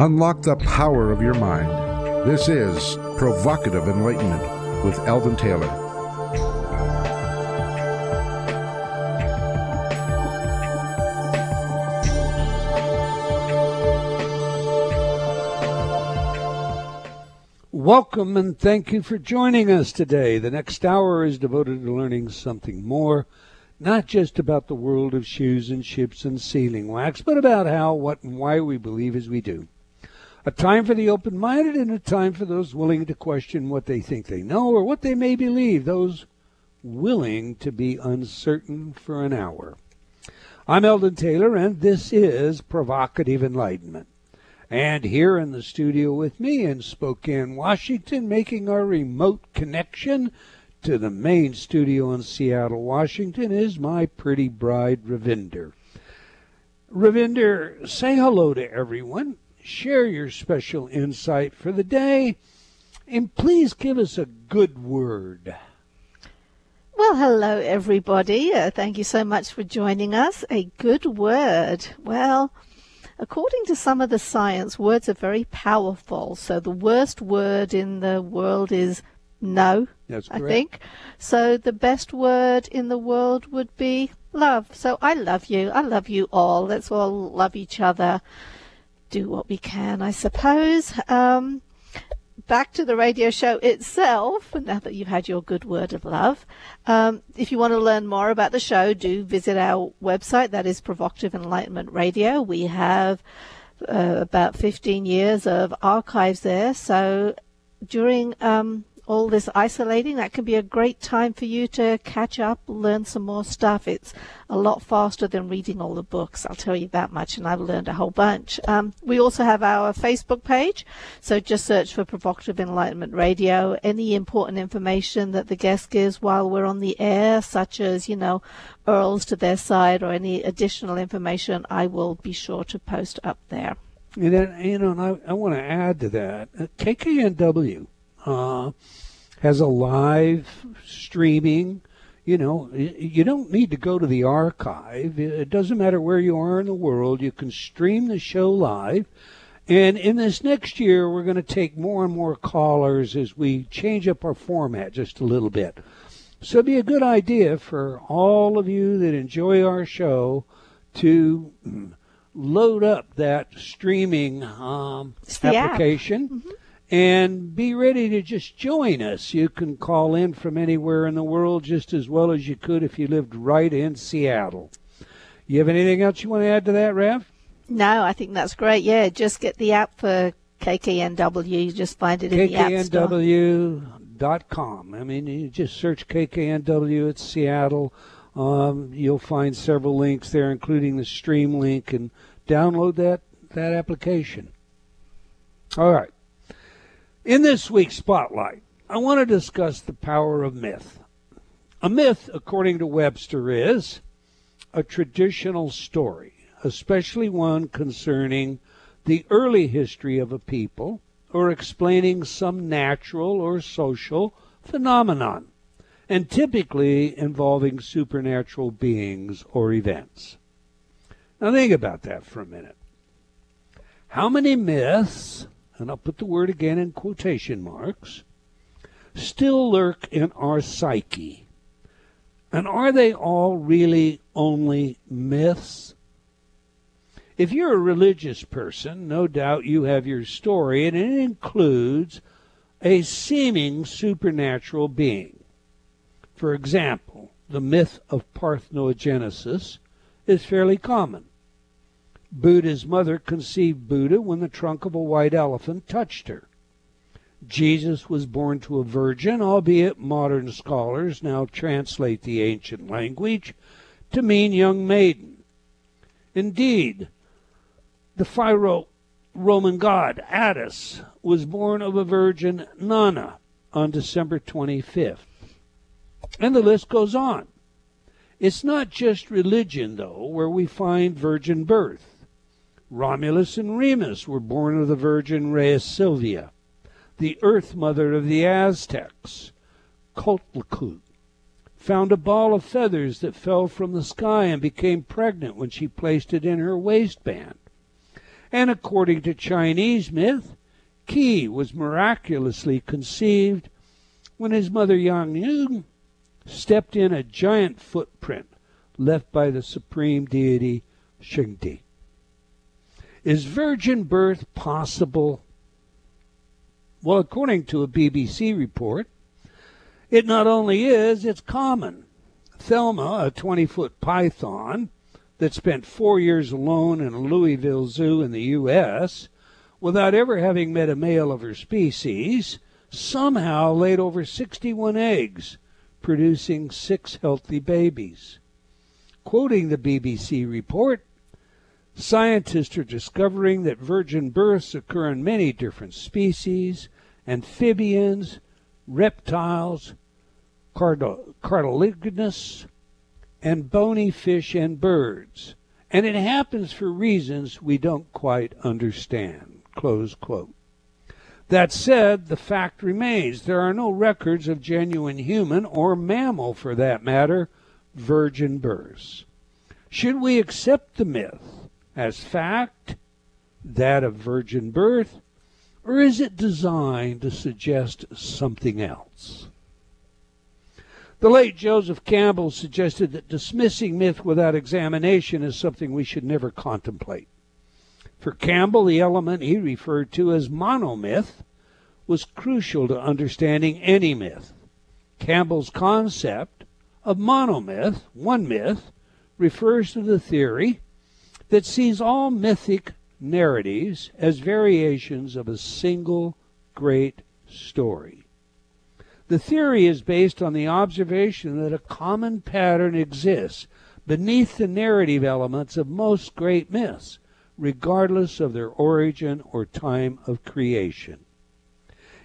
Unlock the power of your mind. This is Provocative Enlightenment with Eldon Taylor. Welcome and thank you for joining us today. The next hour is devoted to learning something more, not just about the world of shoes and ships and sealing wax, but about how, what, and why we believe as we do. A time for the open minded and a time for those willing to question what they think they know or what they may believe, those willing to be uncertain for an hour. I'm Eldon Taylor, and this is Provocative Enlightenment. And here in the studio with me in Spokane, Washington, making our remote connection to the main studio in Seattle, Washington, is my pretty bride, Ravinder. Ravinder, say hello to everyone share your special insight for the day, and please give us a good word. Well, hello, everybody. Uh, thank you so much for joining us. A good word. Well, according to some of the science, words are very powerful. So the worst word in the world is no. That's correct. I think. So the best word in the world would be love. So I love you. I love you all. Let's all love each other do what we can, I suppose. Um, back to the radio show itself, now that you've had your good word of love. Um, if you want to learn more about the show, do visit our website. That is Provocative Enlightenment Radio. We have uh, about 15 years of archives there. So during um, all this isolating, that can be a great time for you to catch up, learn some more stuff. It's a lot faster than reading all the books, I'll tell you that much, and I've learned a whole bunch. Um, we also have our Facebook page, so just search for Provocative Enlightenment Radio. Any important information that the guest gives while we're on the air, such as, you know, URLs to their site or any additional information, I will be sure to post up there. And then, you know, and I, I want to add to that, KKNW uh, has a live streaming. You know, you don't need to go to the archive. It doesn't matter where you are in the world. You can stream the show live. And in this next year, we're going to take more and more callers as we change up our format just a little bit. So it'd be a good idea for all of you that enjoy our show to load up that streaming um, application. Mm-hmm and be ready to just join us. You can call in from anywhere in the world just as well as you could if you lived right in Seattle. You have anything else you want to add to that, Rev? No, I think that's great. Yeah, just get the app for KKNW. You just find it in KKNW. the app store. KKNW.com. I mean, you just search KKNW at Seattle. Um, you'll find several links there, including the stream link, and download that, that application. All right. In this week's Spotlight, I want to discuss the power of myth. A myth, according to Webster, is a traditional story, especially one concerning the early history of a people or explaining some natural or social phenomenon, and typically involving supernatural beings or events. Now, think about that for a minute. How many myths and I'll put the word again in quotation marks, still lurk in our psyche. And are they all really only myths? If you're a religious person, no doubt you have your story, and it includes a seeming supernatural being. For example, the myth of parthenogenesis is fairly common. Buddha's mother conceived Buddha when the trunk of a white elephant touched her. Jesus was born to a virgin, albeit modern scholars now translate the ancient language to mean young maiden. Indeed, the Pharaoh Roman god Attis was born of a virgin Nana on December 25th. And the list goes on. It's not just religion, though, where we find virgin birth. Romulus and Remus were born of the Virgin Rhea Silvia, the earth mother of the Aztecs. Coatlicue found a ball of feathers that fell from the sky and became pregnant when she placed it in her waistband. And according to Chinese myth, Qi was miraculously conceived when his mother Jiang Yuan stepped in a giant footprint left by the supreme deity Shangdi. Is virgin birth possible? Well, according to a BBC report, it not only is, it's common. Thelma, a 20 foot python that spent four years alone in a Louisville zoo in the U.S., without ever having met a male of her species, somehow laid over 61 eggs, producing six healthy babies. Quoting the BBC report, scientists are discovering that virgin births occur in many different species amphibians, reptiles, cartilaginous, and bony fish and birds. And it happens for reasons we don't quite understand. Close quote. That said, the fact remains there are no records of genuine human, or mammal for that matter, virgin births. Should we accept the myth as fact, that of virgin birth, or is it designed to suggest something else? The late Joseph Campbell suggested that dismissing myth without examination is something we should never contemplate. For Campbell, the element he referred to as monomyth was crucial to understanding any myth. Campbell's concept of monomyth, one myth, refers to the theory that sees all mythic narratives as variations of a single great story. The theory is based on the observation that a common pattern exists beneath the narrative elements of most great myths, regardless of their origin or time of creation.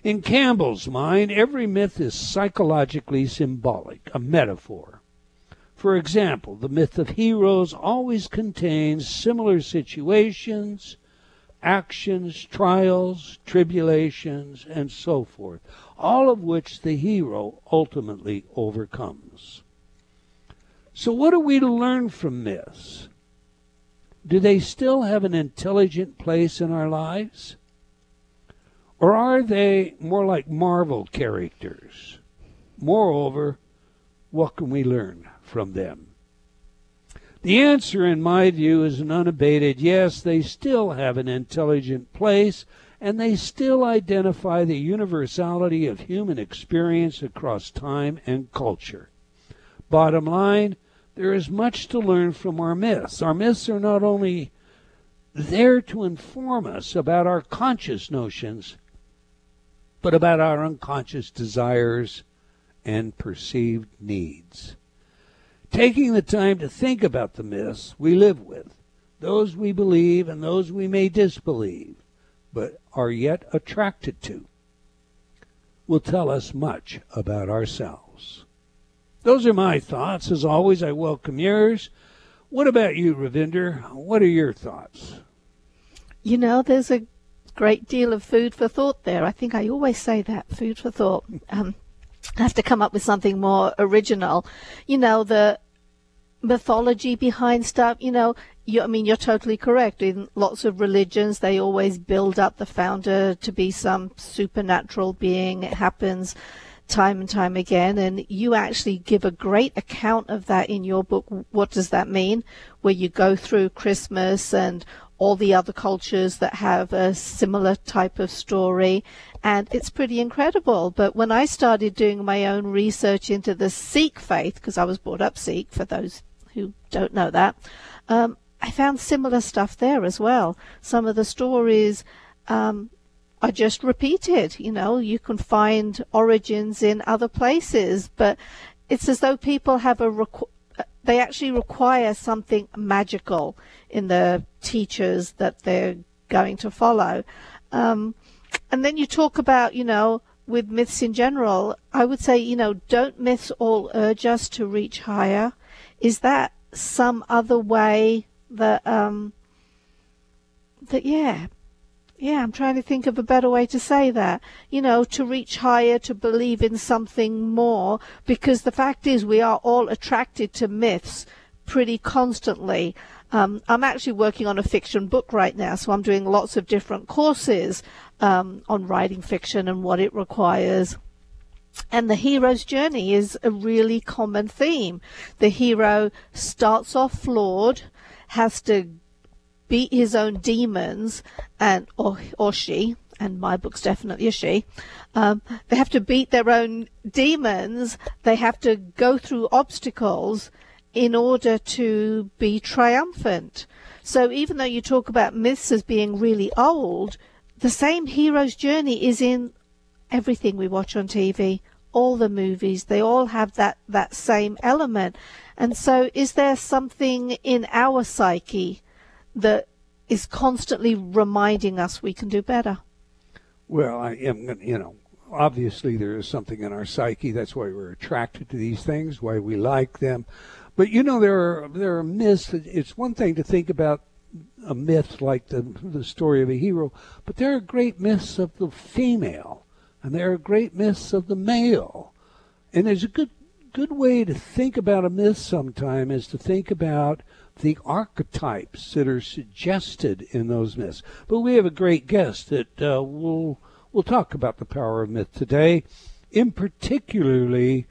In Campbell's mind, every myth is psychologically symbolic, a metaphor. For example, the myth of heroes always contains similar situations, actions, trials, tribulations, and so forth, all of which the hero ultimately overcomes. So, what are we to learn from this? Do they still have an intelligent place in our lives? Or are they more like Marvel characters? Moreover, what can we learn from them? The answer, in my view, is an unabated yes, they still have an intelligent place, and they still identify the universality of human experience across time and culture. Bottom line, there is much to learn from our myths. Our myths are not only there to inform us about our conscious notions, but about our unconscious desires and perceived needs. Taking the time to think about the myths we live with, those we believe and those we may disbelieve, but are yet attracted to, will tell us much about ourselves. Those are my thoughts. As always, I welcome yours. What about you, Ravinder? What are your thoughts? You know, there's a great deal of food for thought there. I think I always say that food for thought. Um, have to come up with something more original. You know, the mythology behind stuff, you know, you, I mean, you're totally correct. In lots of religions, they always build up the founder to be some supernatural being. It happens time and time again. And you actually give a great account of that in your book. What does that mean? Where you go through Christmas and all the other cultures that have a similar type of story. And it's pretty incredible. But when I started doing my own research into the Sikh faith, because I was brought up Sikh, for those who don't know that, um, I found similar stuff there as well. Some of the stories um, are just repeated. You know, you can find origins in other places, but it's as though people have a requ- they actually require something magical in the teachers that they're going to follow. Um, and then you talk about, you know, with myths in general, I would say, you know, don't myths all urge us to reach higher? Is that some other way that, um, that, yeah, yeah, I'm trying to think of a better way to say that. You know, to reach higher, to believe in something more, because the fact is we are all attracted to myths pretty constantly. Um, I'm actually working on a fiction book right now, so I'm doing lots of different courses um, on writing fiction and what it requires. And the hero's journey is a really common theme. The hero starts off flawed, has to beat his own demons, and or or she, and my book's definitely a she. Um, they have to beat their own demons. They have to go through obstacles in order to be triumphant. So even though you talk about myths as being really old, the same hero's journey is in everything we watch on TV, all the movies. They all have that, that same element. And so is there something in our psyche that is constantly reminding us we can do better? Well, I am, you know, obviously there is something in our psyche. That's why we're attracted to these things, why we like them. But you know, there are there are myths. It's one thing to think about a myth like the the story of a hero, but there are great myths of the female, and there are great myths of the male. And there's a good good way to think about a myth sometime is to think about the archetypes that are suggested in those myths. But we have a great guest that uh, will will talk about the power of myth today, in particularly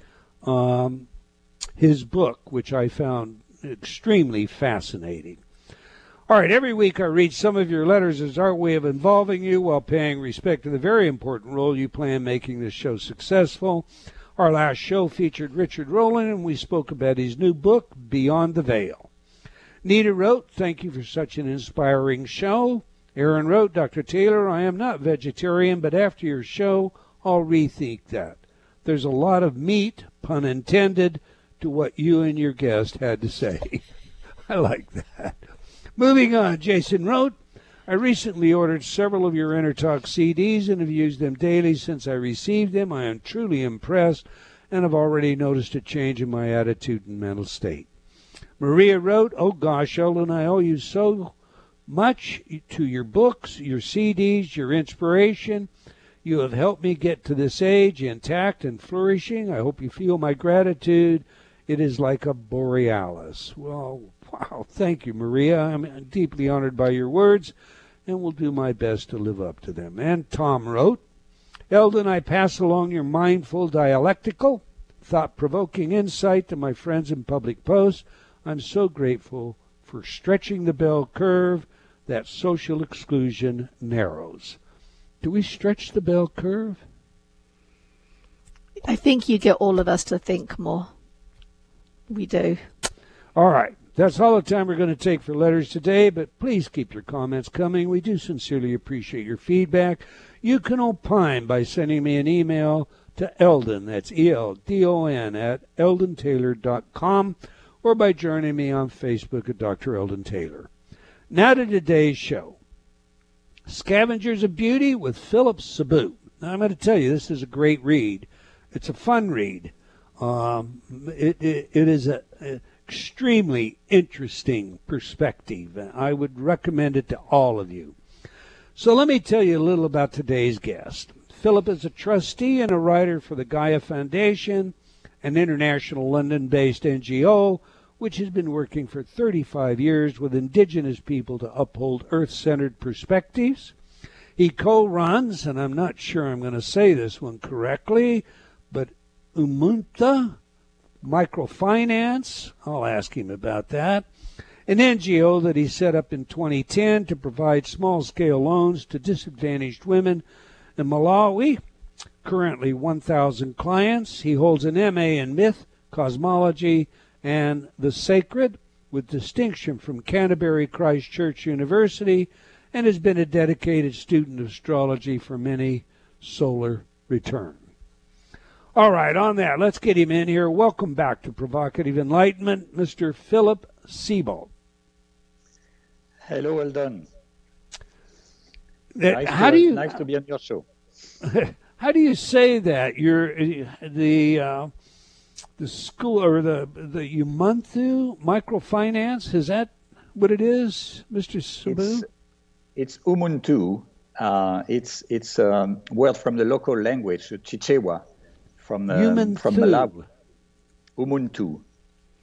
um, his book, which I found extremely fascinating. All right, every week I read some of your letters as our way of involving you while paying respect to the very important role you play in making this show successful. Our last show featured Richard Rowland, and we spoke about his new book, Beyond the Veil. Nita wrote, Thank you for such an inspiring show. Aaron wrote, Dr. Taylor, I am not vegetarian, but after your show, I'll rethink that. There's a lot of meat, pun intended, to what you and your guest had to say. I like that. Moving on, Jason wrote, I recently ordered several of your InnerTalk CDs and have used them daily since I received them. I am truly impressed and have already noticed a change in my attitude and mental state. Maria wrote, Oh gosh, Eldon, I owe you so much to your books, your CDs, your inspiration. You have helped me get to this age intact and flourishing. I hope you feel my gratitude it is like a borealis. Well, wow, thank you, Maria. I'm deeply honored by your words and will do my best to live up to them. And Tom wrote, Eldon, I pass along your mindful, dialectical, thought provoking insight to my friends in public posts. I'm so grateful for stretching the bell curve that social exclusion narrows. Do we stretch the bell curve? I think you get all of us to think more. We do. All right. That's all the time we're going to take for letters today, but please keep your comments coming. We do sincerely appreciate your feedback. You can opine by sending me an email to Eldon, that's E L D O N, at eldontaylor.com, or by joining me on Facebook at Dr. Eldon Taylor. Now to today's show Scavengers of Beauty with Philip Sabu. Now, I'm going to tell you, this is a great read. It's a fun read. Um, it, it, it is an extremely interesting perspective. and I would recommend it to all of you. So let me tell you a little about today's guest. Philip is a trustee and a writer for the Gaia Foundation, an international London based NGO which has been working for 35 years with indigenous people to uphold earth centered perspectives. He co runs, and I'm not sure I'm going to say this one correctly, but Umunta Microfinance. I'll ask him about that. An NGO that he set up in 2010 to provide small scale loans to disadvantaged women in Malawi. Currently 1,000 clients. He holds an MA in myth, cosmology, and the sacred with distinction from Canterbury Christ Church University and has been a dedicated student of astrology for many solar returns. All right, on that, let's get him in here. Welcome back to Provocative Enlightenment, Mr. Philip Sebald. Hello, well done. Uh, nice how to, do you nice to be on your show? how do you say that? You're the uh, the school or the the Umunthu microfinance. Is that what it is, Mr. Sabu? It's, it's Umunthu. Uh, it's it's a um, word from the local language, Chichewa from uh, from Malawi. Umunthu.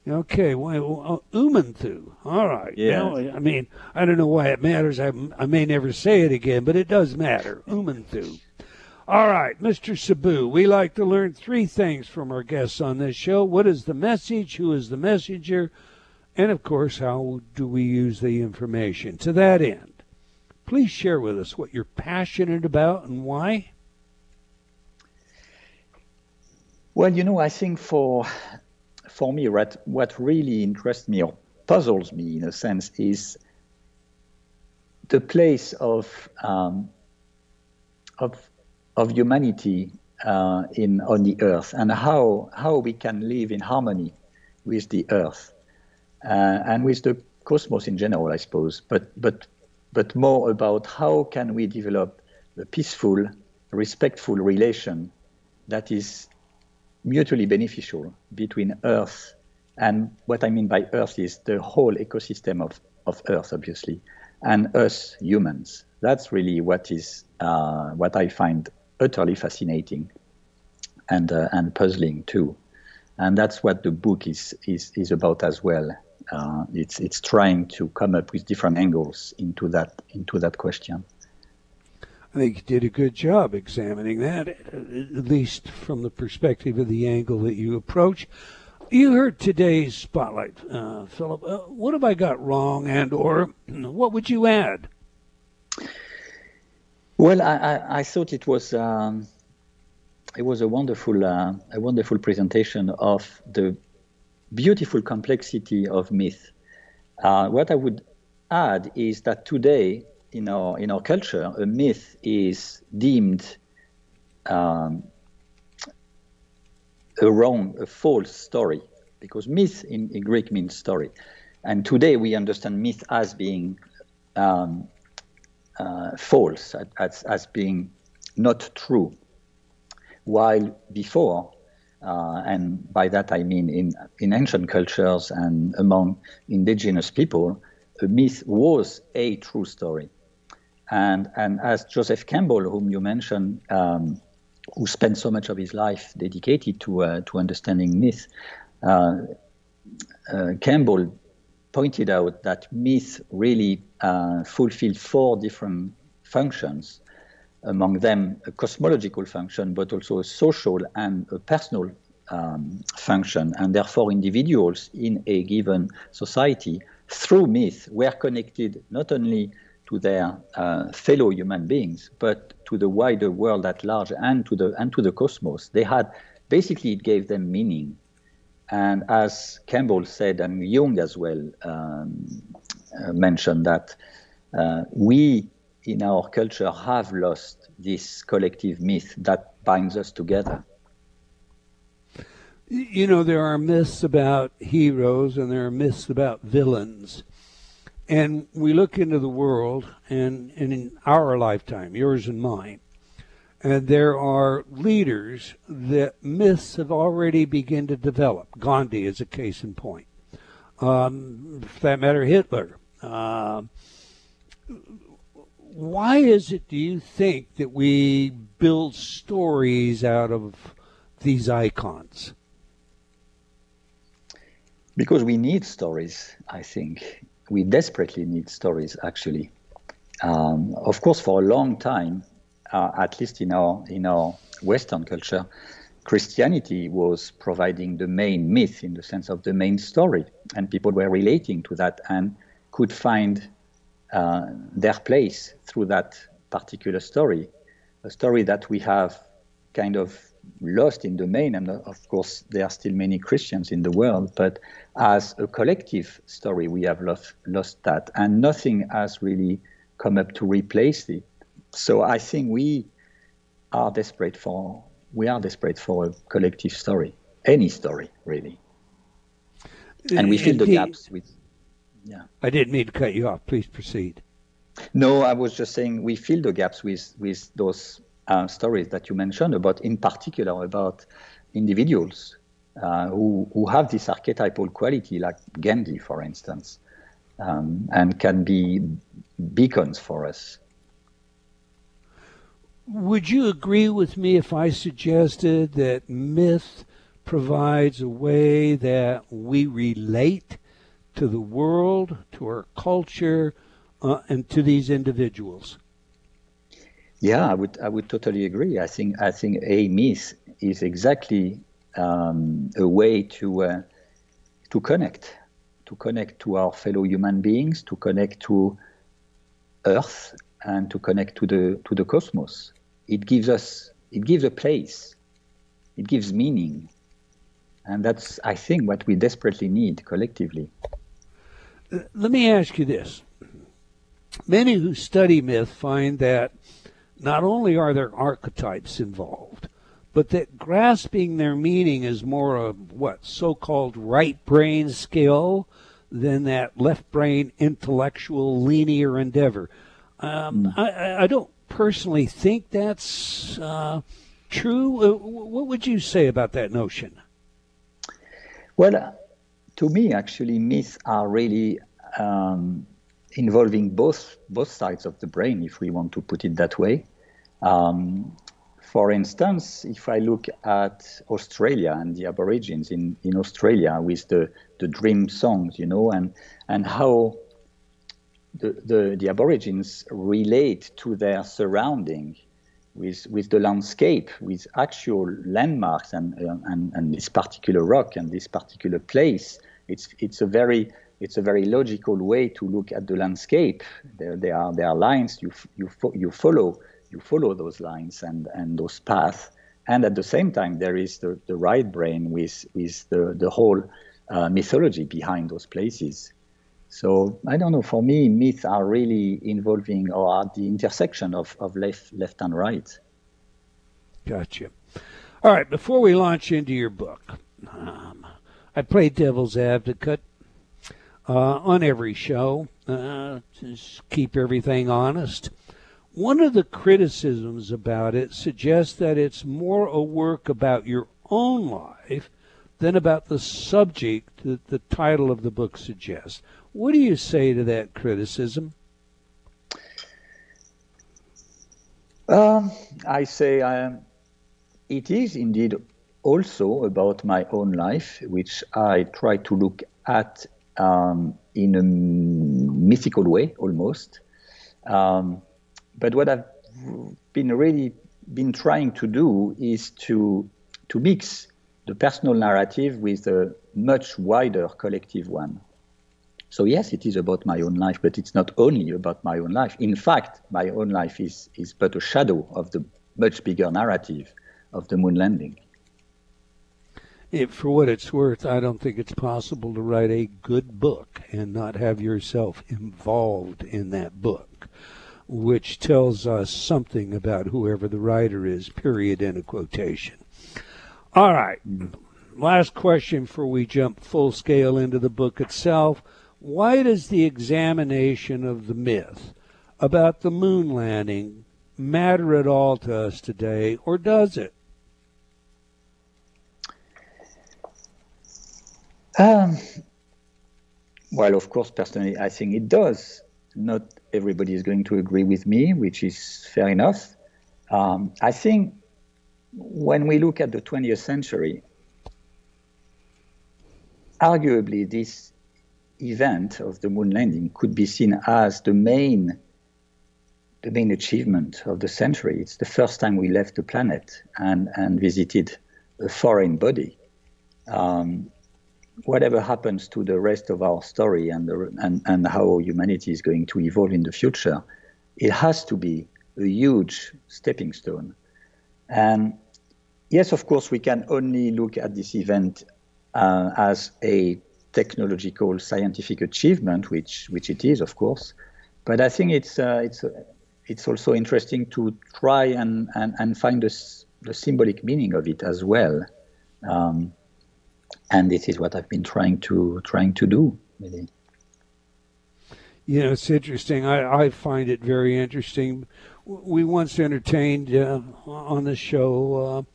Okay, well, uh, Umanthu. All right. Yeah. Now, I mean, I don't know why it matters. I, I may never say it again, but it does matter. Umanthu. All right, Mr. Sabu, we like to learn three things from our guests on this show. What is the message? Who is the messenger? And of course, how do we use the information? To that end, please share with us what you're passionate about and why. Well, you know, I think for for me, what what really interests me or puzzles me in a sense is the place of um, of of humanity uh, in on the earth and how how we can live in harmony with the earth uh, and with the cosmos in general, I suppose. But but but more about how can we develop a peaceful, respectful relation that is mutually beneficial between Earth and what I mean by Earth is the whole ecosystem of, of Earth, obviously, and us humans. That's really what is uh, what I find utterly fascinating and uh, and puzzling too, and that's what the book is is is about as well. Uh, it's it's trying to come up with different angles into that into that question. I think you did a good job examining that, at least from the perspective of the angle that you approach. You heard today's spotlight, uh, Philip. Uh, what have I got wrong, and or what would you add? Well, I, I, I thought it was um, it was a wonderful uh, a wonderful presentation of the beautiful complexity of myth. Uh, what I would add is that today in our in our culture, a myth is deemed um, a wrong, a false story, because myth in, in, Greek means story, and today we understand myth as being um, uh, false, as, as being not true, while before. Uh, and by that I mean in, in ancient cultures and among indigenous people, a myth was a true story. And, and as Joseph Campbell, whom you mentioned, um, who spent so much of his life dedicated to, uh, to understanding myth, uh, uh, Campbell pointed out that myth really uh, fulfilled four different functions, among them a cosmological function, but also a social and a personal um, function. And therefore, individuals in a given society, through myth, were connected not only to their uh, fellow human beings, but to the wider world at large and to the and to the cosmos. They had basically it gave them meaning, and as Campbell said, and Jung as well um, uh, mentioned that uh, we in our culture have lost this collective myth that binds us together. You know, there are myths about heroes and there are myths about villains and we look into the world and, and in our lifetime, yours and mine, and there are leaders that myths have already begun to develop. Gandhi is a case in point. Um, for that matter, Hitler. Uh, why is it, do you think, that we build stories out of these icons? Because we need stories, I think we desperately need stories, actually. Um, of course, for a long time, uh, at least in our in our Western culture, Christianity was providing the main myth in the sense of the main story, and people were relating to that and could find uh, their place through that particular story, a story that we have kind of lost in the main. And of course, there are still many Christians in the world, but as a collective story, we have lost, lost that. And nothing has really come up to replace it. So I think we are desperate for we are desperate for a collective story, any story really, and we fill the gaps with. Yeah. I didn't mean to cut you off. Please proceed. No, I was just saying we fill the gaps with with those uh, stories that you mentioned about, in particular, about individuals uh, who, who have this archetypal quality, like Gandhi, for instance, um, and can be beacons for us. Would you agree with me if I suggested that myth provides a way that we relate to the world, to our culture, uh, and to these individuals. Yeah, I would I would totally agree. I think I think a myth is exactly um, a way to uh, to connect, to connect to our fellow human beings, to connect to Earth, and to connect to the to the cosmos. It gives us it gives a place, it gives meaning, and that's I think what we desperately need collectively. Let me ask you this: Many who study myth find that not only are there archetypes involved, but that grasping their meaning is more of what so-called right brain skill than that left brain intellectual linear endeavor. Um, mm. I, I, don't personally think that's uh, true. Uh, what would you say about that notion? Well, uh, to me, actually, myths are really um, involving both both sides of the brain, if we want to put it that way. Um, for instance, if I look at Australia and the Aborigines in, in Australia with the, the dream songs, you know, and, and how the, the, the Aborigines relate to their surrounding with, with the landscape, with actual landmarks and, uh, and, and this particular rock and this particular place. It's, it's a very it's a very logical way to look at the landscape. There, there are there are lines you you you follow you follow those lines and and those paths, and at the same time there is the, the right brain with with the the whole uh, mythology behind those places. So I don't know. For me, myths are really involving or at the intersection of, of left left and right. Gotcha. All right. Before we launch into your book, um, I play devil's advocate uh, on every show. Uh, just keep everything honest. One of the criticisms about it suggests that it's more a work about your own life than about the subject that the title of the book suggests. What do you say to that criticism? Um, I say um, it is indeed also about my own life, which I try to look at um, in a mythical way almost. Um, but what I've been really been trying to do is to to mix the personal narrative with a much wider collective one. So yes, it is about my own life, but it's not only about my own life. In fact, my own life is is but a shadow of the much bigger narrative of the moon landing for what it's worth, I don't think it's possible to write a good book and not have yourself involved in that book, which tells us something about whoever the writer is, period, in a quotation. All right. Last question before we jump full scale into the book itself. Why does the examination of the myth about the moon landing matter at all to us today, or does it? Um, well, of course, personally, I think it does. Not everybody is going to agree with me, which is fair enough. Um, I think when we look at the 20th century, arguably this event of the moon landing could be seen as the main the main achievement of the century. It's the first time we left the planet and, and visited a foreign body. Um, whatever happens to the rest of our story and, the, and, and how humanity is going to evolve in the future, it has to be a huge stepping stone. And yes, of course, we can only look at this event uh, as a technological scientific achievement, which which it is, of course. But I think it's uh, it's uh, it's also interesting to try and and, and find the, the symbolic meaning of it as well. Um, and this is what I've been trying to trying to do. Really. You know, it's interesting. I, I find it very interesting. We once entertained uh, on the show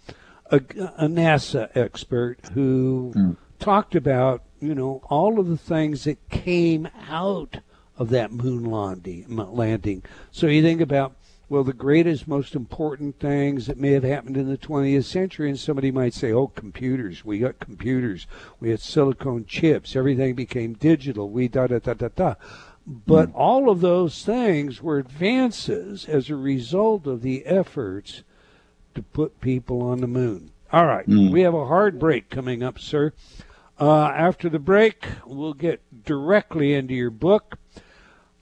uh, a, a, NASA expert who mm. talked about you know all of the things that came out of that moon landing. landing. So you think about well, the greatest, most important things that may have happened in the 20th century. And somebody might say, oh, computers. We got computers. We had silicon chips. Everything became digital. We da da da da da. But mm. all of those things were advances as a result of the efforts to put people on the moon. All right. Mm. We have a hard break coming up, sir. Uh, after the break, we'll get directly into your book.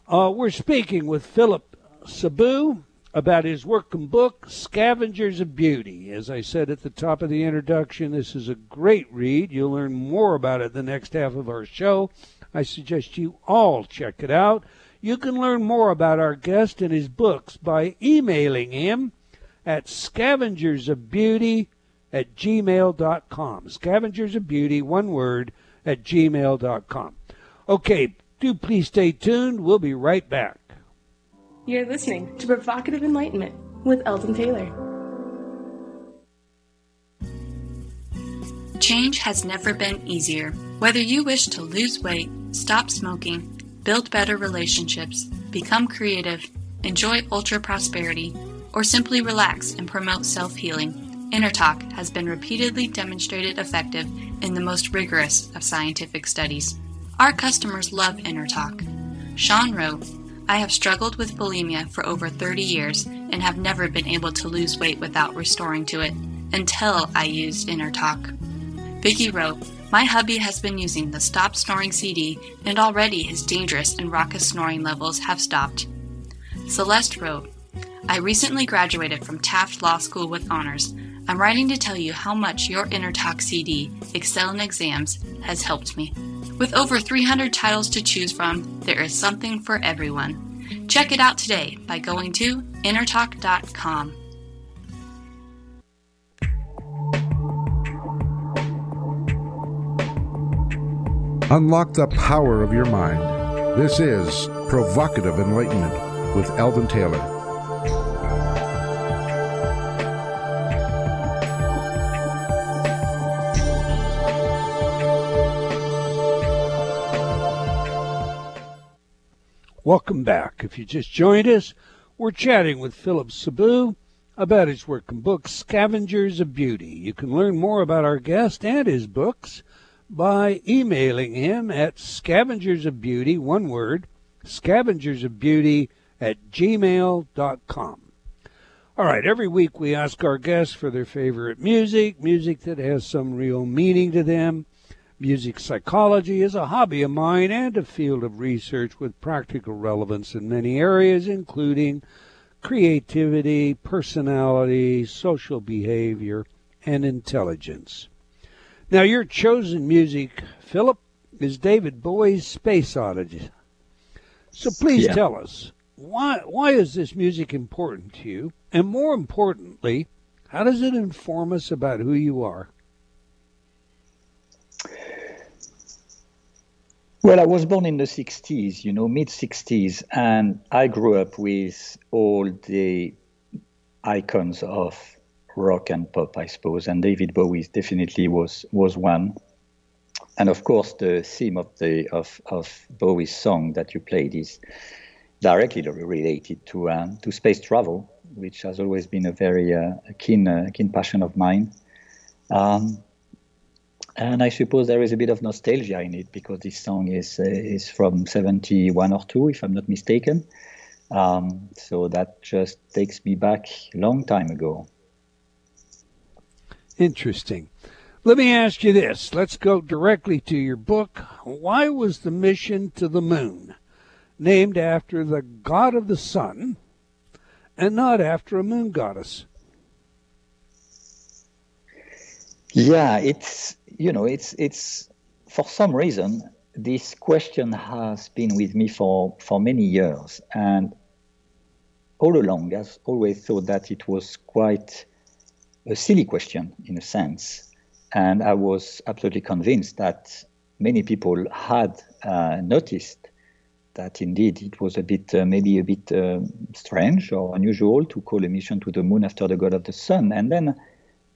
Uh, we're speaking with Philip Sabu about his working book, Scavengers of Beauty. As I said at the top of the introduction, this is a great read. You'll learn more about it the next half of our show. I suggest you all check it out. You can learn more about our guest and his books by emailing him at scavengersofbeauty at gmail.com. Scavengers of Beauty, one word, at gmail.com. Okay, do please stay tuned. We'll be right back. You're listening to Provocative Enlightenment with Eldon Taylor. Change has never been easier. Whether you wish to lose weight, stop smoking, build better relationships, become creative, enjoy ultra prosperity, or simply relax and promote self healing, InnerTalk has been repeatedly demonstrated effective in the most rigorous of scientific studies. Our customers love InnerTalk. Sean wrote, I have struggled with bulimia for over 30 years and have never been able to lose weight without restoring to it until I used InnerTalk. Vicky wrote, My hubby has been using the Stop Snoring CD and already his dangerous and raucous snoring levels have stopped. Celeste wrote, I recently graduated from Taft Law School with honors. I'm writing to tell you how much your InnerTalk CD, Excel in Exams, has helped me. With over 300 titles to choose from, there is something for everyone. Check it out today by going to innertalk.com. Unlock the power of your mind. This is Provocative Enlightenment with Eldon Taylor. Welcome back. If you just joined us, we're chatting with Philip Sabu about his work and book, Scavengers of Beauty. You can learn more about our guest and his books by emailing him at scavengers of beauty, one word, scavengers of beauty at gmail.com. All right, every week we ask our guests for their favorite music, music that has some real meaning to them. Music psychology is a hobby of mine and a field of research with practical relevance in many areas, including creativity, personality, social behavior, and intelligence. Now, your chosen music, Philip, is David Bowie's Space Oddity. So please yeah. tell us why why is this music important to you, and more importantly, how does it inform us about who you are? Well, I was born in the 60s, you know, mid 60s, and I grew up with all the icons of rock and pop, I suppose, and David Bowie definitely was was one. And of course, the theme of the of, of Bowie's song that you played is directly related to uh, to space travel, which has always been a very uh, keen uh, keen passion of mine. Um, and I suppose there is a bit of nostalgia in it because this song is uh, is from 71 or 2, if I'm not mistaken. Um, so that just takes me back a long time ago. Interesting. Let me ask you this. Let's go directly to your book. Why was the mission to the moon named after the god of the sun and not after a moon goddess? Yeah, it's you know, it's it's for some reason this question has been with me for for many years, and all along I've always thought that it was quite a silly question in a sense, and I was absolutely convinced that many people had uh, noticed that indeed it was a bit uh, maybe a bit uh, strange or unusual to call a mission to the moon after the god of the sun, and then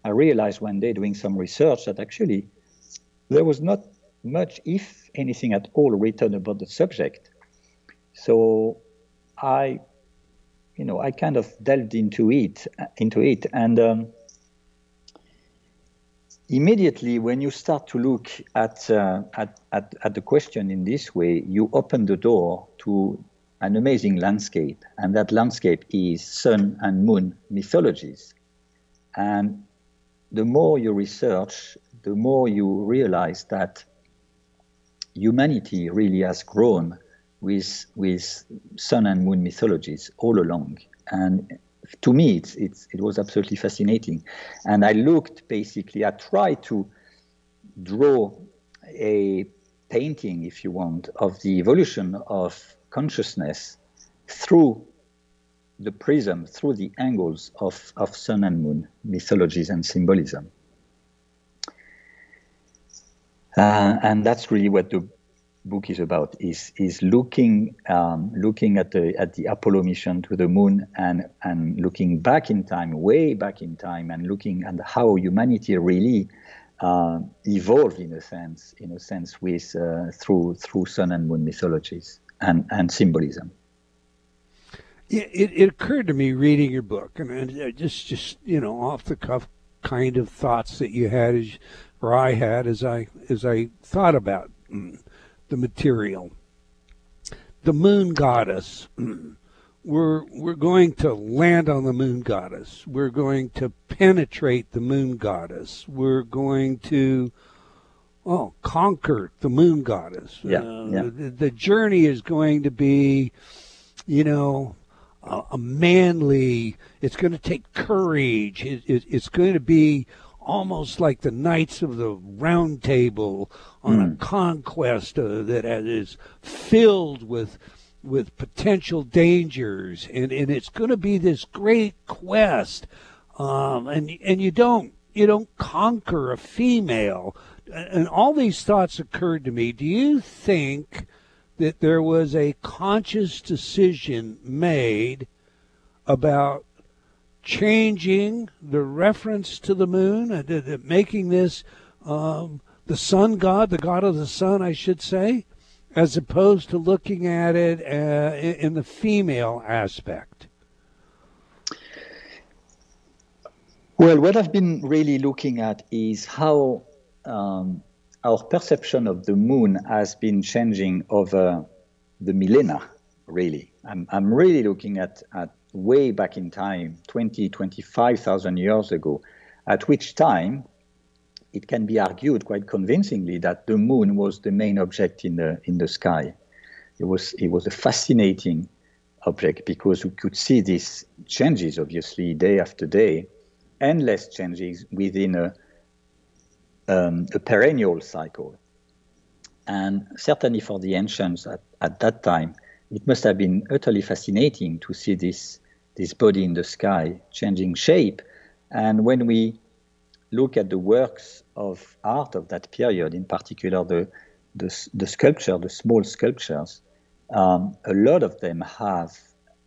I realized one day doing some research that actually there was not much, if anything at all, written about the subject. So I you know, I kind of delved into it, into it, and um, immediately when you start to look at, uh, at, at, at the question in this way, you open the door to an amazing landscape, and that landscape is sun and moon mythologies. And the more you research, the more you realize that humanity really has grown with with sun and moon mythologies all along. And to me, it's, it's, it was absolutely fascinating. And I looked basically, I tried to draw a painting, if you want, of the evolution of consciousness through the prism, through the angles of, of sun and moon mythologies and symbolism. Uh, and that's really what the book is about is is looking um, looking at the at the Apollo mission to the moon and and looking back in time, way back in time, and looking at how humanity really uh, evolved in a sense, in a sense, with uh, through through sun and moon mythologies and and symbolism. It, it, occurred to me reading your book, and, and just just you know off the cuff kind of thoughts that you had as or I had as I as I thought about mm, the material. The moon goddess. we're we're going to land on the moon goddess. We're going to penetrate the moon goddess. We're going to oh conquer the moon goddess. Yeah, uh, yeah. The, the, journey is going to be, you know, a, a manly. It's going to take courage. It, it, it's going to be almost like the Knights of the Round Table on mm. a hmm. conquest uh, that is filled with with potential dangers, and, and it's going to be this great quest. Um, and and you don't you don't conquer a female, and all these thoughts occurred to me. Do you think that there was a conscious decision made about changing the reference to the moon, uh, making this um, the sun god, the god of the sun, I should say, as opposed to looking at it uh, in the female aspect? Well, what I've been really looking at is how um, our perception of the moon has been changing over the millennia, really. I'm, I'm really looking at, at way back in time, 20, 25,000 years ago, at which time it can be argued quite convincingly that the moon was the main object in the, in the sky. It was, it was a fascinating object because we could see these changes, obviously, day after day, endless changes within a, um, a perennial cycle. And certainly for the ancients at, at that time, it must have been utterly fascinating to see this this body in the sky changing shape. And when we look at the works of art of that period, in particular the, the, the sculpture, the small sculptures, um, a lot of them have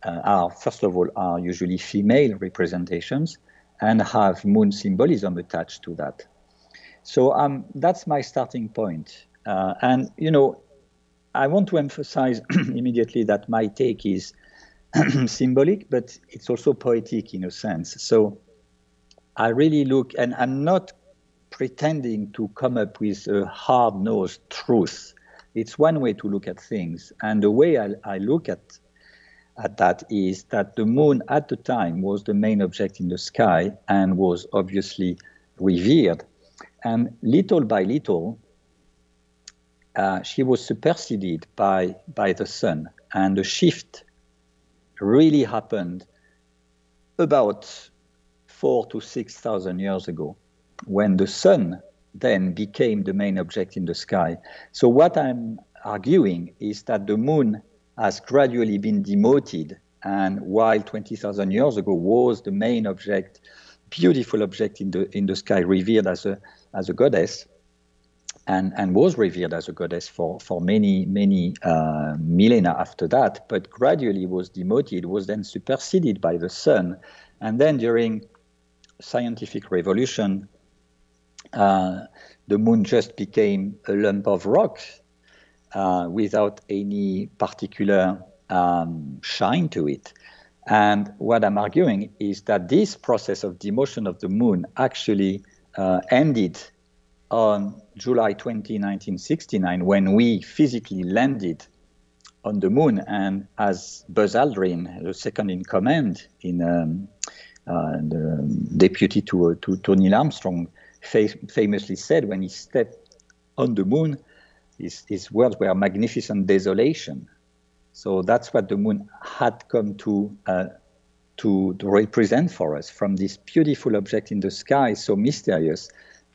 uh, are first of all are usually female representations and have moon symbolism attached to that. So um, that's my starting point. Uh, and you know, I want to emphasize immediately that my take is symbolic, but it's also poetic in a sense. So I really look, and I'm not pretending to come up with a hard nosed truth. It's one way to look at things. And the way I, I look at, at that is that the moon at the time was the main object in the sky and was obviously revered. And little by little, uh, she was superseded by, by the sun. And the shift really happened about four to six thousand years ago, when the sun then became the main object in the sky. So what I'm arguing is that the moon has gradually been demoted, and while 20,000 years ago was the main object, beautiful object in the in the sky, revered as a as a goddess, and, and was revered as a goddess for, for many, many uh, millennia after that, but gradually was demoted, was then superseded by the sun. And then during scientific revolution, uh, the moon just became a lump of rock uh, without any particular um, shine to it. And what I'm arguing is that this process of demotion of the moon actually uh, ended on July 20, 1969, when we physically landed on the moon. And as Buzz Aldrin, the second in command, in um, uh, the deputy to, uh, to, Neil Armstrong, famously said when he stepped on the moon, his, his words were magnificent desolation. So that's what the moon had come to, uh, to, to represent for us. From this beautiful object in the sky, so mysterious,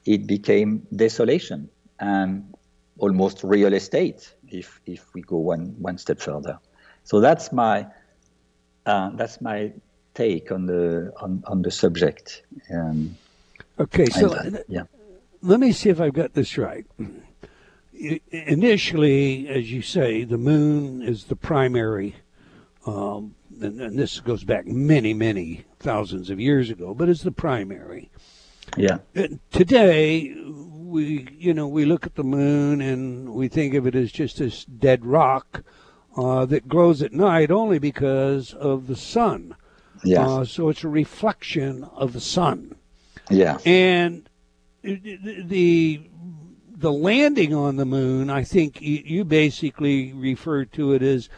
it became desolation and almost real estate if, if we go one, one step further. So that's my, uh, that's my take on the, on, on the subject. Um, okay, so and, uh, yeah. let me see if I've got this right initially, as you say, the moon is the primary, um, and, and, this goes back many, many thousands of years ago, but it's the primary. Yeah. And today, we you know we look at the moon and we think of it as just this dead rock uh, that glows at night only because of the sun. Yeah. Uh, so it's a reflection of the sun. Yeah. And the the landing on the moon, I think you basically refer to it as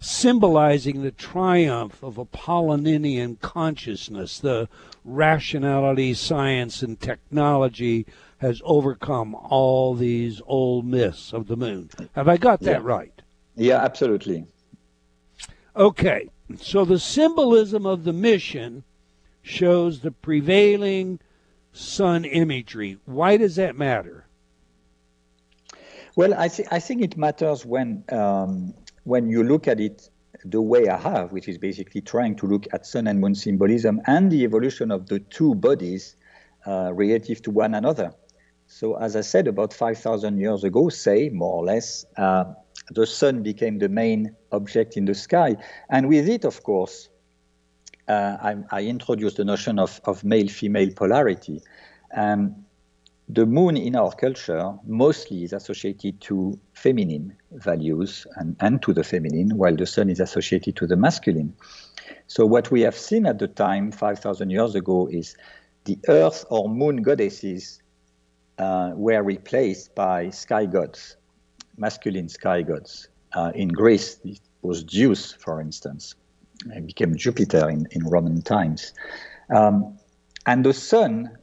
symbolizing the triumph of Apollonian consciousness, the rationality, science, and technology has overcome all these old myths of the moon. Have I got that yeah. right? Yeah, absolutely. Okay, so the symbolism of the mission shows the prevailing sun imagery. Why does that matter? Well, I, th- I think it matters when um, when you look at it the way I have, which is basically trying to look at sun and moon symbolism and the evolution of the two bodies uh, relative to one another. So, as I said, about 5,000 years ago, say more or less, uh, the sun became the main object in the sky. And with it, of course, uh, I, I, introduced the notion of, of male female polarity. And the moon in our culture mostly is associated to feminine values and, and to the feminine, while the sun is associated to the masculine. So, what we have seen at the time, 5,000 years ago, is the earth or moon goddesses uh, were replaced by sky gods, masculine sky gods. Uh, in Greece, it was Zeus, for instance. It became Jupiter in, in Roman times. Um, and the sun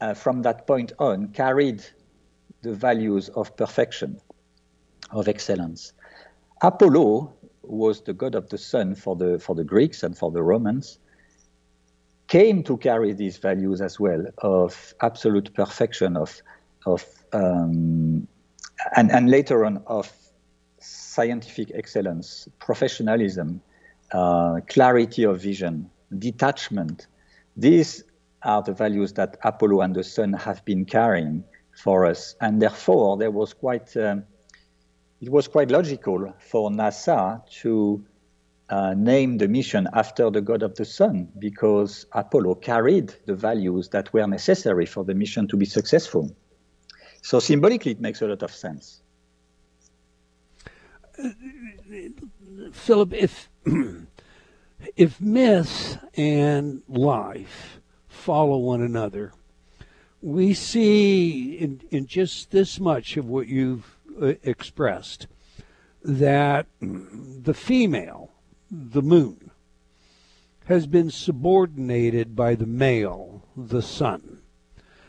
uh, from that point on, carried the values of perfection, of excellence. Apollo was the god of the sun for the, for the Greeks and for the Romans, came to carry these values as well of absolute perfection, of, of um, and, and later on of scientific excellence, professionalism, uh, clarity of vision, detachment. These are the values that Apollo and the Sun have been carrying for us, and therefore there was quite um, it was quite logical for NASA to uh, name the mission after the god of the sun because Apollo carried the values that were necessary for the mission to be successful. So symbolically, it makes a lot of sense. Philip, if if myth and life follow one another. We see in, in just this much of what you've uh, expressed that the female, the moon, has been subordinated by the male, the sun.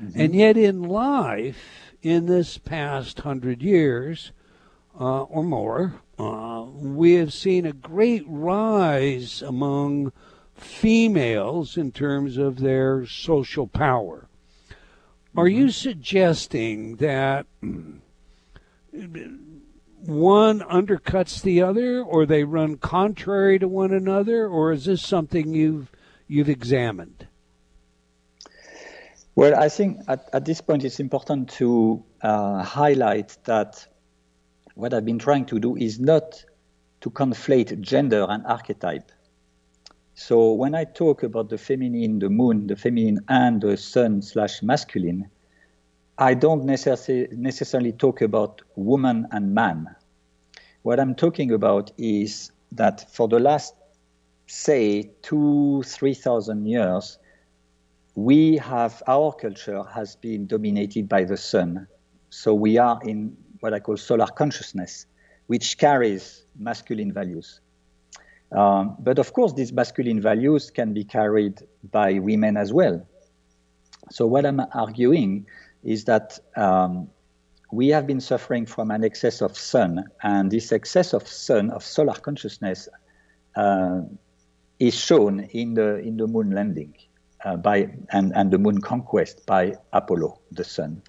Mm-hmm. And yet, in life, in this past hundred years uh, or more, uh, we have seen a great rise among females in terms of their social power. Are you mm-hmm. suggesting that one undercuts the other, or they run contrary to one another, or is this something you've you've examined? Well, I think at, at this point it's important to uh, highlight that what I've been trying to do is not to conflate gender and archetype. So when I talk about the feminine, the moon, the feminine and the sun slash masculine, I don't necessarily, necessarily talk about woman and man. What I'm talking about is that for the last say two, three thousand years, we have our culture has been dominated by the sun. So we are in what I call solar consciousness, which carries masculine values. Um, but of course, these masculine values can be carried by women as well. So what I'm arguing is that um, we have been suffering from an excess of sun, and this excess of sun, of solar consciousness, uh, is shown in the in the moon landing uh, by and, and the moon conquest by Apollo, the sun.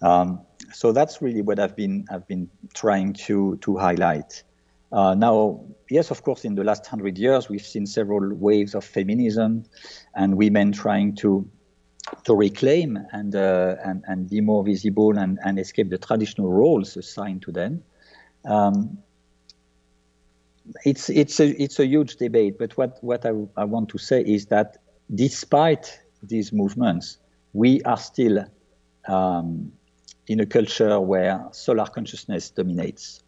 Um, so that's really what I've been I've been trying to to highlight. Uh, now, yes, of course, in the last hundred years, we've seen several waves of feminism and women trying to to reclaim and uh, and, and be more visible and, and escape the traditional roles assigned to them. Um, it's it's a it's a huge debate, but what what I, I want to say is that despite these movements, we are still um, in a culture where solar consciousness dominates.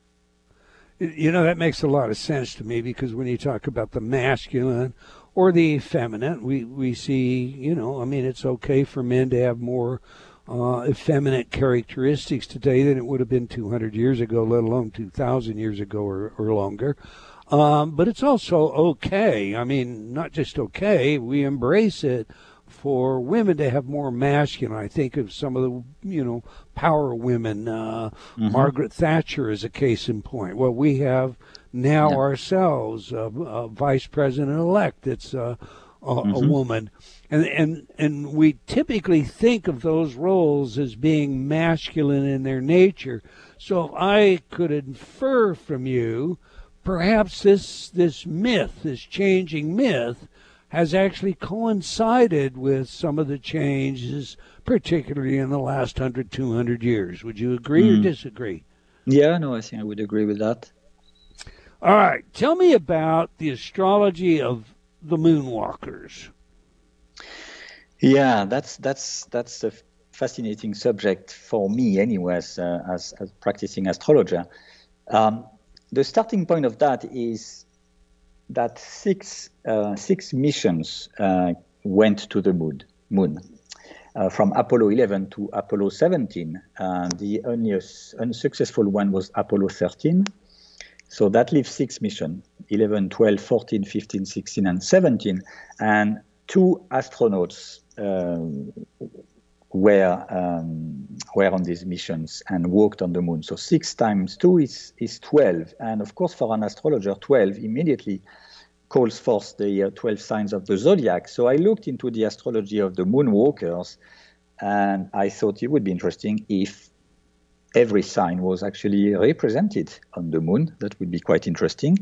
You know, that makes a lot of sense to me because when you talk about the masculine or the feminine, we, we see, you know, I mean, it's okay for men to have more uh, effeminate characteristics today than it would have been 200 years ago, let alone 2,000 years ago or, or longer. Um, but it's also okay. I mean, not just okay, we embrace it for women to have more masculine. I think of some of the, you know, power women. Uh, mm-hmm. Margaret Thatcher is a case in point. Well, we have now yeah. ourselves a, a vice president elect It's uh, a, mm-hmm. a, woman, and and and we typically think of those roles as being masculine in their nature. So if I could infer from you, perhaps this this myth, this changing myth has actually coincided with some of the changes, particularly in the last 100, 200 years. Would you agree mm. or hmm. disagree? Yeah, no, I think I would agree with that. All right. Tell me about the astrology of the moonwalkers. Yeah, that's that's that's a fascinating subject for me, anyway, as, uh, as, as, practicing astrologer. Um, the starting point of that is that six uh, six missions uh, went to the moon. Moon. Uh, from Apollo 11 to Apollo 17. Uh, the only unsuccessful one was Apollo 13. So that leaves six missions 11, 12, 14, 15, 16, and 17. And two astronauts um, were um, were on these missions and walked on the moon. So six times two is is twelve, and of course for an astrologer, twelve immediately calls forth the uh, twelve signs of the zodiac. So I looked into the astrology of the moonwalkers, and I thought it would be interesting if every sign was actually represented on the moon. That would be quite interesting.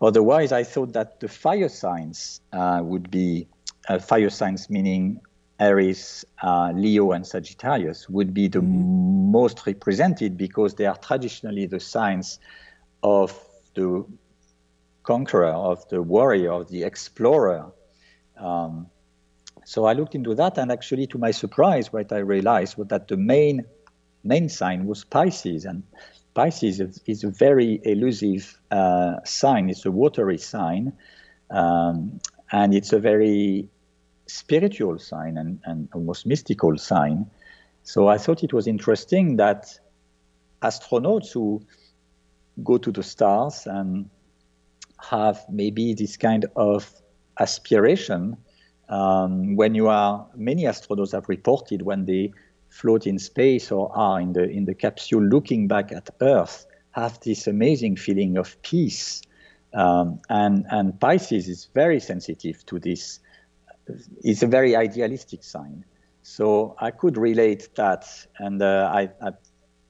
Otherwise, I thought that the fire signs uh, would be uh, fire signs meaning Aries, uh, Leo, and Sagittarius would be the mm-hmm. most represented because they are traditionally the signs of the conqueror, of the warrior, of the explorer. Um, so I looked into that, and actually, to my surprise, what I realized was that the main main sign was Pisces, and Pisces is, is a very elusive uh, sign. It's a watery sign, um, and it's a very spiritual sign and, and almost mystical sign. So I thought it was interesting that astronauts who go to the stars and have maybe this kind of aspiration um, when you are many astronauts have reported when they float in space or are in the in the capsule looking back at earth have this amazing feeling of peace um, and and pisces is very sensitive to this it's a very idealistic sign. So I could relate that, and uh, I, I,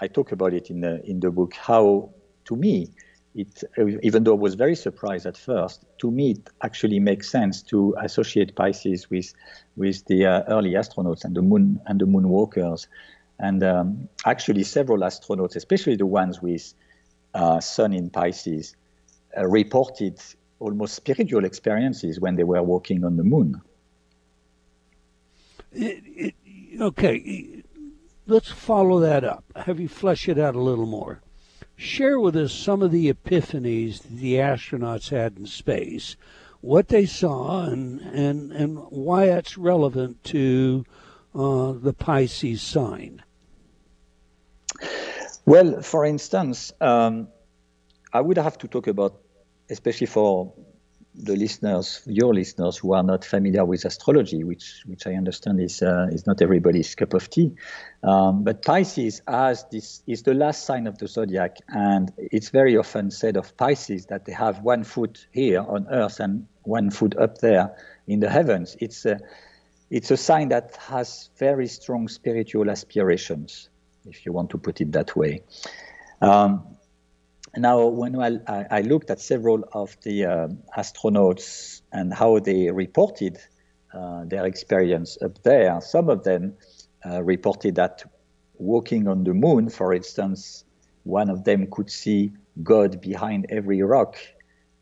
I talk about it in the in the book. How to me, it even though I was very surprised at first, to me it actually makes sense to associate Pisces with with the uh, early astronauts and the moon and the moonwalkers, and um, actually several astronauts, especially the ones with uh, Sun in Pisces, uh, reported almost spiritual experiences when they were walking on the moon. It, it, okay, let's follow that up. Have you flesh it out a little more? Share with us some of the epiphanies the astronauts had in space what they saw and and and why it's relevant to uh, the Pisces sign. Well, for instance, um, I would have to talk about, especially for the listeners, your listeners who are not familiar with astrology, which which I understand is uh, is not everybody's cup of tea. Um, but Pisces as this is the last sign of the zodiac, and it's very often said of Pisces that they have one foot here on Earth and one foot up there in the heavens. It's a it's a sign that has very strong spiritual aspirations, if you want to put it that way. Um, now, when I, I, looked at several of the uh, astronauts and how they reported uh, their experience up there, some of them uh, reported that walking on the moon, for instance, one of them could see God behind every rock.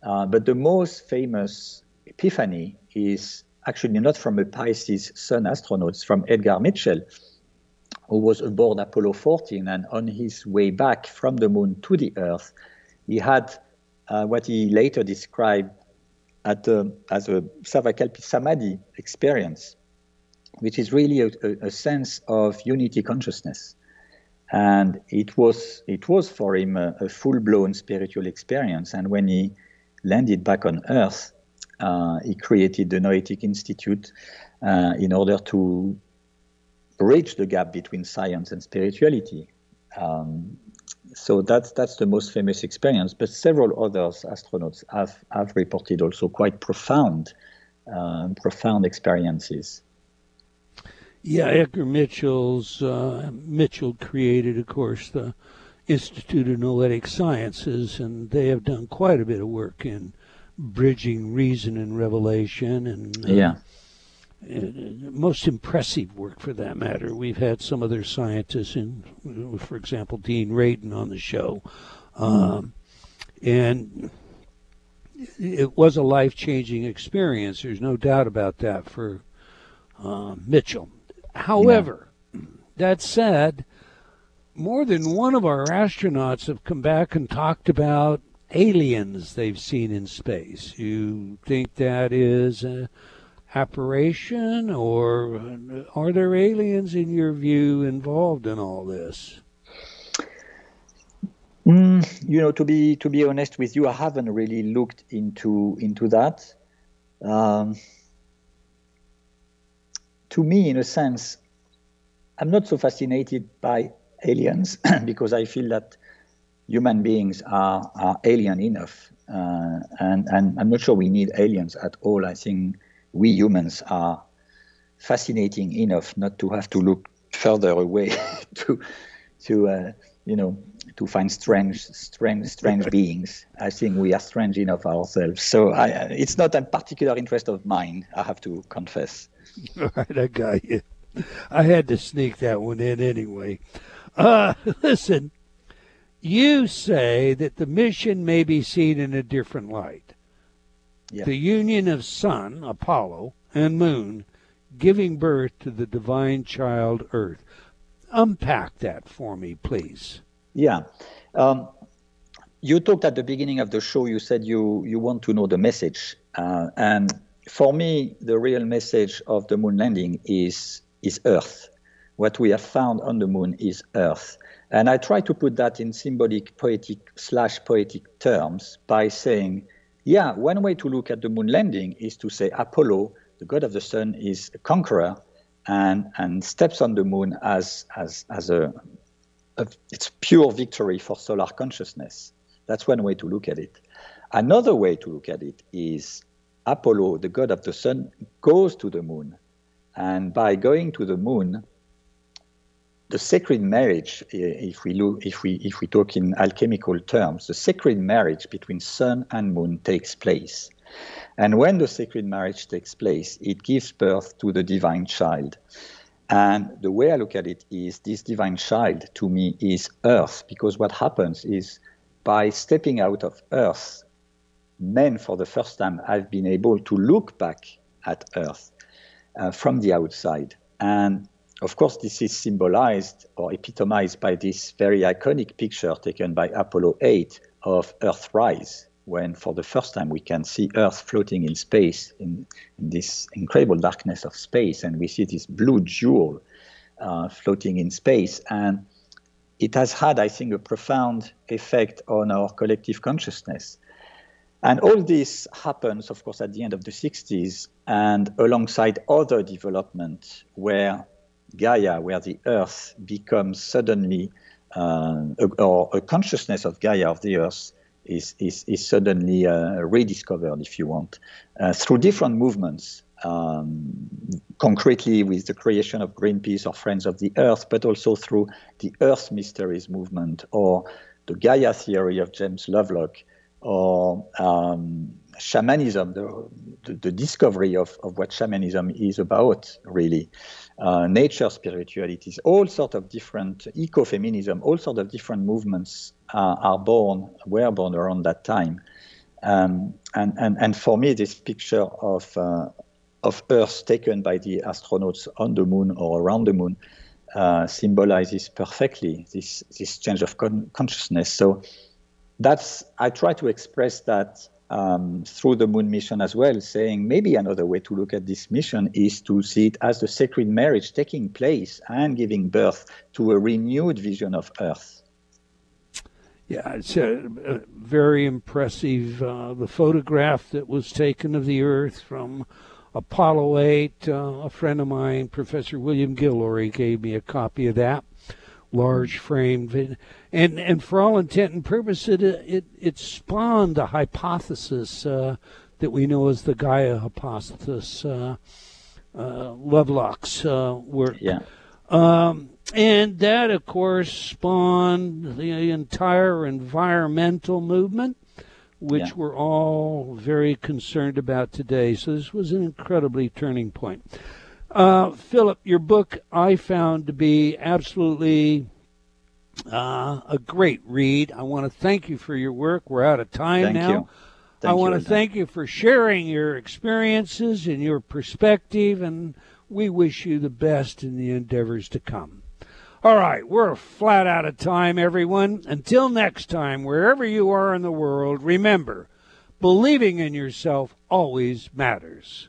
Uh, but the most famous epiphany is actually not from a Pisces Sun astronaut, it's from Edgar Mitchell, who was aboard Apollo 14 and on his way back from the moon to the Earth, he had uh, what he later described a, as a Savikalpa Samadhi experience, which is really a, a, a, sense of unity consciousness. And it was, it was for him a, a full blown spiritual experience. And when he landed back on Earth, uh, he created the Noetic Institute uh, in order to bridge the gap between science and spirituality. Um, so that's that's the most famous experience. But several others astronauts have have reported also quite profound, uh, profound experiences. Yeah, Edgar Mitchell's uh, Mitchell created, of course, the Institute of Noetic Sciences, and they have done quite a bit of work in bridging reason and revelation and uh, yeah most impressive work for that matter. We've had some other scientists in, for example, Dean Radin on the show, um, and it was a life changing experience. There's no doubt about that for uh, Mitchell. However, yeah. that said, more than one of our astronauts have come back and talked about aliens they've seen in space. You think that is a apparition, or are there aliens, in your view, involved in all this? Mm, you know, to be to be honest with you, I haven't really looked into into that. Um, to me, in a sense, I'm not so fascinated by aliens because I feel that human beings are, are alien enough. Uh, and, and I'm not sure we need aliens at all. I think we humans are fascinating enough not to have to look further away to, to uh, you know, to find strange, strange, strange beings. I think we are strange enough ourselves. So I, it's not a particular interest of mine, I have to confess. All right, I got you. I had to sneak that one in anyway. Uh, listen, you say that the mission may be seen in a different light. Yeah. The union of sun, Apollo, and moon giving birth to the divine child Earth. Unpack that for me, please. Yeah. Um, you talked at the beginning of the show, you said you, you want to know the message. Uh, and for me, the real message of the moon landing is, is Earth. What we have found on the moon is Earth. And I try to put that in symbolic, poetic slash poetic terms by saying, yeah, one way to look at the moon landing is to say Apollo, the god of the sun, is a conqueror and, and steps on the moon as, as, as a, a, it's pure victory for solar consciousness. That's one way to look at it. Another way to look at it is Apollo, the god of the sun, goes to the moon. And by going to the moon, the sacred marriage, if we look, if we if we talk in alchemical terms, the sacred marriage between sun and moon takes place. And when the sacred marriage takes place, it gives birth to the divine child. And the way I look at it is this divine child to me is earth, because what happens is by stepping out of earth, men for the first time have been able to look back at earth uh, from the outside. And of course, this is symbolized or epitomized by this very iconic picture taken by Apollo 8 of Earthrise, when for the first time we can see Earth floating in space in, in this incredible darkness of space, and we see this blue jewel uh, floating in space. And it has had, I think, a profound effect on our collective consciousness. And all this happens, of course, at the end of the 60s and alongside other development where Gaia, where the Earth becomes suddenly, uh, or a consciousness of Gaia, of the Earth, is, is, is suddenly uh, rediscovered, if you want, uh, through different movements. Um, concretely with the creation of Greenpeace or Friends of the Earth, but also through the Earth Mysteries movement or the Gaia theory of James Lovelock or um, shamanism, the, the, discovery of, of what shamanism is about, really, uh, nature spiritualities, all sort of different ecofeminism, all sort of different movements uh, are born, were born around that time. Um, and, and, and for me, this picture of, uh, of Earth taken by the astronauts on the moon or around the moon uh, symbolizes perfectly this, this change of con- consciousness. So that's I try to express that um, through the moon mission as well, saying maybe another way to look at this mission is to see it as the sacred marriage taking place and giving birth to a renewed vision of Earth. Yeah, it's a, a very impressive. Uh, the photograph that was taken of the Earth from Apollo 8, uh, a friend of mine, Professor William Guillory, gave me a copy of that large frame, and and for all intent and purpose, it it it spawned a hypothesis uh, that we know as the Gaia hypothesis, uh, uh, Lovelock's uh, work. Yeah. Um, and that, of course, spawned the entire environmental movement, which yeah. we're all very concerned about today. So this was an incredibly turning point. Uh, Philip, your book I found to be absolutely uh, a great read. I want to thank you for your work. We're out of time thank now. You. I want to thank you for sharing your experiences and your perspective, and we wish you the best in the endeavors to come. All right, we're flat out of time, everyone. Until next time, wherever you are in the world, remember, believing in yourself always matters.